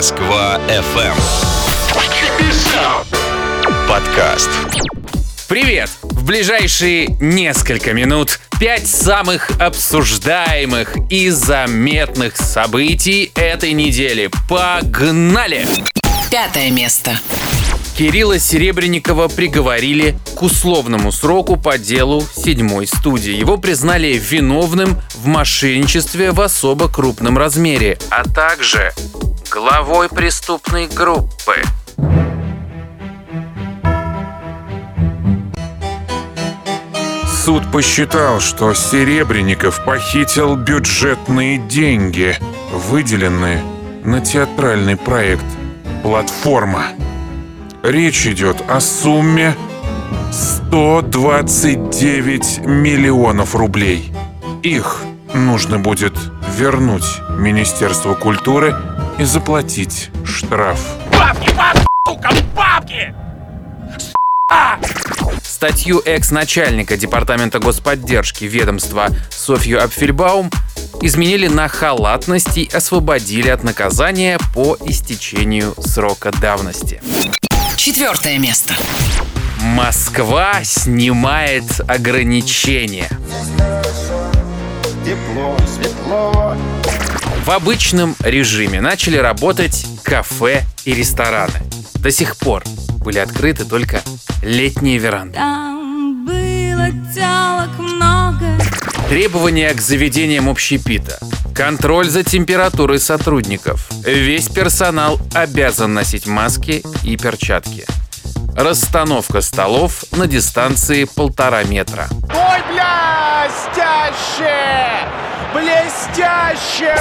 Москва FM. Подкаст. Привет! В ближайшие несколько минут пять самых обсуждаемых и заметных событий этой недели. Погнали! Пятое место. Кирилла Серебренникова приговорили к условному сроку по делу седьмой студии. Его признали виновным в мошенничестве в особо крупном размере, а также главой преступной группы. Суд посчитал, что Серебренников похитил бюджетные деньги, выделенные на театральный проект «Платформа». Речь идет о сумме 129 миллионов рублей. Их нужно будет вернуть Министерству культуры и заплатить штраф. Статью экс-начальника Департамента господдержки ведомства Софью Апфельбаум изменили на халатность и освободили от наказания по истечению срока давности. Четвертое место. Москва снимает ограничения. Тепло, светло. В обычном режиме начали работать кафе и рестораны. До сих пор были открыты только летние веранды. Там было телок много. Требования к заведениям общепита. Контроль за температурой сотрудников. Весь персонал обязан носить маски и перчатки. Расстановка столов на дистанции полтора метра. Ой, блестяще! Блестяще!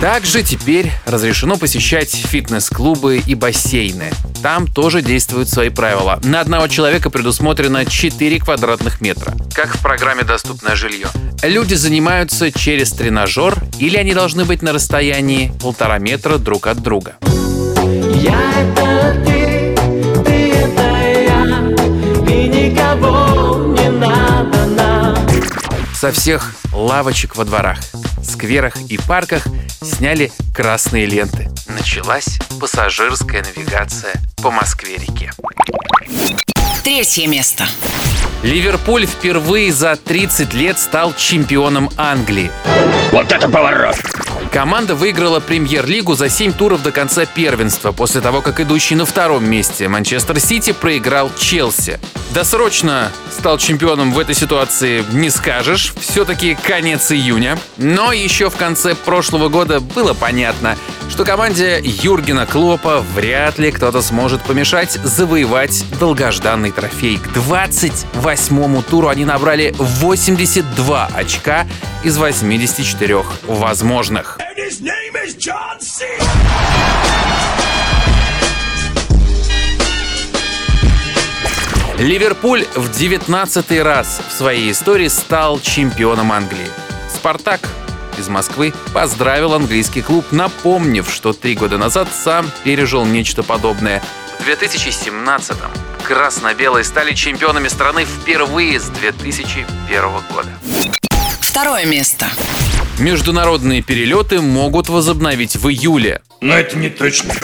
Также теперь разрешено посещать фитнес-клубы и бассейны. Там тоже действуют свои правила. На одного человека предусмотрено 4 квадратных метра, как в программе «Доступное жилье». Люди занимаются через тренажер или они должны быть на расстоянии полтора метра друг от друга. Я это ты, Со всех лавочек во дворах, скверах и парках сняли красные ленты. Началась пассажирская навигация по Москве-реке. Третье место. Ливерпуль впервые за 30 лет стал чемпионом Англии. Вот это поворот! Команда выиграла премьер-лигу за 7 туров до конца первенства, после того, как идущий на втором месте Манчестер Сити проиграл Челси. Досрочно стал чемпионом в этой ситуации не скажешь, все-таки конец июня. Но еще в конце прошлого года было понятно, что команде Юргена Клопа вряд ли кто-то сможет помешать завоевать долгожданный трофей. К 28-му туру они набрали 82 очка из 84 возможных. Ливерпуль в 19 раз в своей истории стал чемпионом Англии. «Спартак» из Москвы поздравил английский клуб, напомнив, что три года назад сам пережил нечто подобное. В 2017-м красно-белые стали чемпионами страны впервые с 2001 года. Второе место. Международные перелеты могут возобновить в июле. Но это не точно.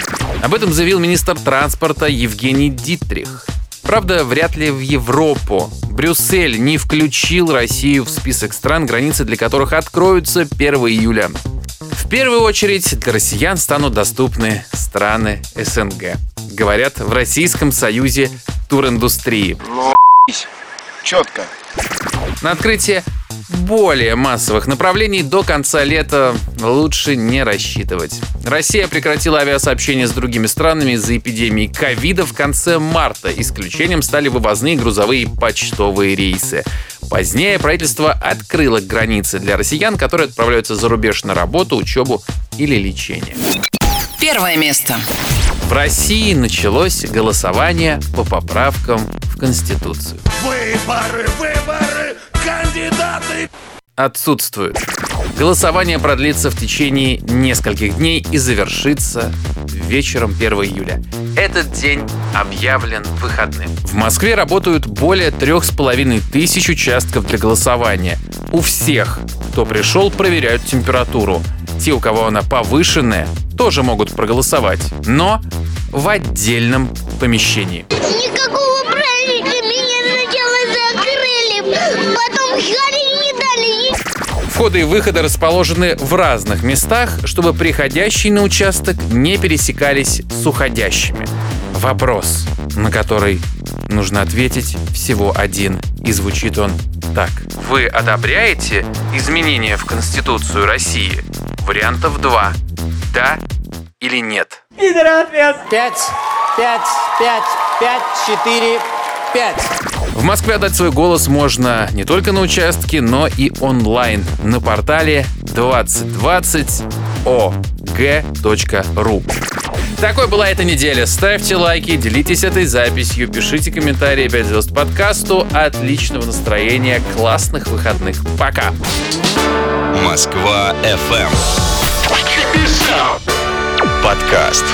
Об этом заявил министр транспорта Евгений Дитрих. Правда, вряд ли в Европу. Брюссель не включил Россию в список стран, границы для которых откроются 1 июля. В первую очередь для россиян станут доступны страны СНГ. Говорят, в Российском союзе туриндустрии. Четко. На открытие более массовых направлений до конца лета лучше не рассчитывать. Россия прекратила авиасообщение с другими странами из-за эпидемии ковида в конце марта. Исключением стали вывозные грузовые почтовые рейсы. Позднее правительство открыло границы для россиян, которые отправляются за рубеж на работу, учебу или лечение. Первое место. В России началось голосование по поправкам в Конституцию. Выборы, выборы, кандидаты. отсутствует. Голосование продлится в течение нескольких дней и завершится вечером 1 июля. Этот день объявлен выходным. В Москве работают более трех с половиной тысяч участков для голосования. У всех, кто пришел, проверяют температуру. Те, у кого она повышенная, тоже могут проголосовать, но в отдельном помещении. Никакого Входы и выходы расположены в разных местах, чтобы приходящие на участок не пересекались с уходящими. Вопрос, на который нужно ответить всего один, и звучит он так. Вы одобряете изменения в Конституцию России? Вариантов два. Да или нет? Пять, пять, пять, пять, четыре, пять. В Москве отдать свой голос можно не только на участке, но и онлайн на портале 2020og.ru. Такой была эта неделя. Ставьте лайки, делитесь этой записью, пишите комментарии 5 звезд подкасту. Отличного настроения, классных выходных. Пока! Москва FM. Подкаст.